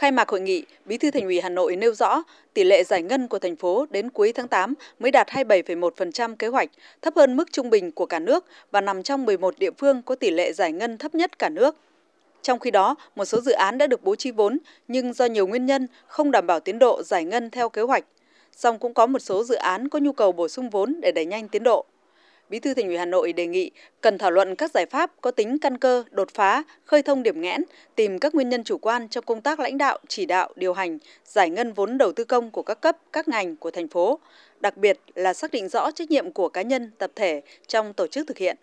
Khai mạc hội nghị, Bí thư Thành ủy Hà Nội nêu rõ, tỷ lệ giải ngân của thành phố đến cuối tháng 8 mới đạt 27,1% kế hoạch, thấp hơn mức trung bình của cả nước và nằm trong 11 địa phương có tỷ lệ giải ngân thấp nhất cả nước. Trong khi đó, một số dự án đã được bố trí vốn nhưng do nhiều nguyên nhân không đảm bảo tiến độ giải ngân theo kế hoạch. Song cũng có một số dự án có nhu cầu bổ sung vốn để đẩy nhanh tiến độ. Bí thư Thành ủy Hà Nội đề nghị cần thảo luận các giải pháp có tính căn cơ, đột phá, khơi thông điểm nghẽn, tìm các nguyên nhân chủ quan trong công tác lãnh đạo, chỉ đạo, điều hành, giải ngân vốn đầu tư công của các cấp, các ngành của thành phố, đặc biệt là xác định rõ trách nhiệm của cá nhân, tập thể trong tổ chức thực hiện.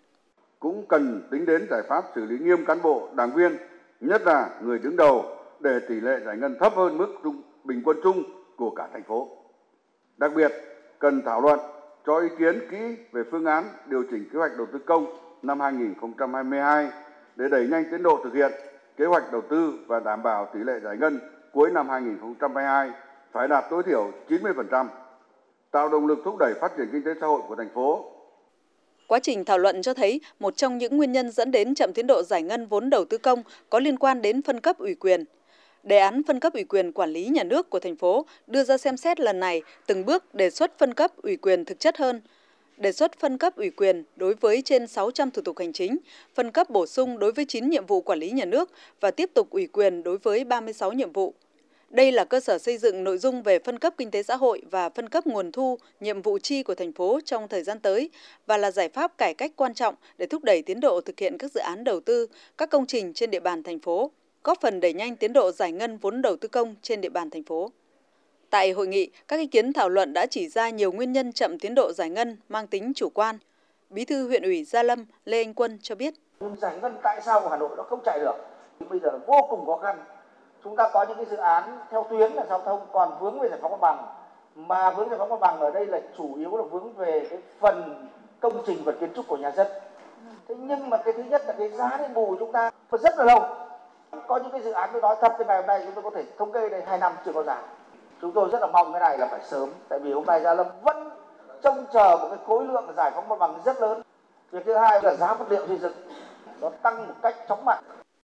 Cũng cần tính đến giải pháp xử lý nghiêm cán bộ, đảng viên, nhất là người đứng đầu để tỷ lệ giải ngân thấp hơn mức bình quân chung của cả thành phố. Đặc biệt, cần thảo luận cho ý kiến kỹ về phương án điều chỉnh kế hoạch đầu tư công năm 2022 để đẩy nhanh tiến độ thực hiện kế hoạch đầu tư và đảm bảo tỷ lệ giải ngân cuối năm 2022 phải đạt tối thiểu 90%, tạo động lực thúc đẩy phát triển kinh tế xã hội của thành phố. Quá trình thảo luận cho thấy một trong những nguyên nhân dẫn đến chậm tiến độ giải ngân vốn đầu tư công có liên quan đến phân cấp ủy quyền – Đề án phân cấp ủy quyền quản lý nhà nước của thành phố đưa ra xem xét lần này từng bước đề xuất phân cấp ủy quyền thực chất hơn. Đề xuất phân cấp ủy quyền đối với trên 600 thủ tục hành chính, phân cấp bổ sung đối với 9 nhiệm vụ quản lý nhà nước và tiếp tục ủy quyền đối với 36 nhiệm vụ. Đây là cơ sở xây dựng nội dung về phân cấp kinh tế xã hội và phân cấp nguồn thu, nhiệm vụ chi của thành phố trong thời gian tới và là giải pháp cải cách quan trọng để thúc đẩy tiến độ thực hiện các dự án đầu tư, các công trình trên địa bàn thành phố góp phần đẩy nhanh tiến độ giải ngân vốn đầu tư công trên địa bàn thành phố. Tại hội nghị, các ý kiến thảo luận đã chỉ ra nhiều nguyên nhân chậm tiến độ giải ngân mang tính chủ quan. Bí thư huyện ủy Gia Lâm Lê Anh Quân cho biết. Giải ngân tại sao của Hà Nội nó không chạy được? Bây giờ vô cùng khó khăn. Chúng ta có những cái dự án theo tuyến là giao thông còn vướng về giải phóng mặt bằng. Mà vướng giải phóng mặt bằng ở đây là chủ yếu là vướng về cái phần công trình và kiến trúc của nhà dân. Thế nhưng mà cái thứ nhất là cái giá đền bù chúng ta rất là lâu có những cái dự án tôi nói thật từ ngày hôm nay chúng tôi có thể thống kê đây, hai năm chưa có giảm. Chúng tôi rất là mong cái này là phải sớm, tại vì hôm nay gia lâm vẫn trông chờ một cái khối lượng giải phóng mặt bằng rất lớn. Việc thứ hai là giá vật liệu xây dựng, nó tăng một cách chóng mặt.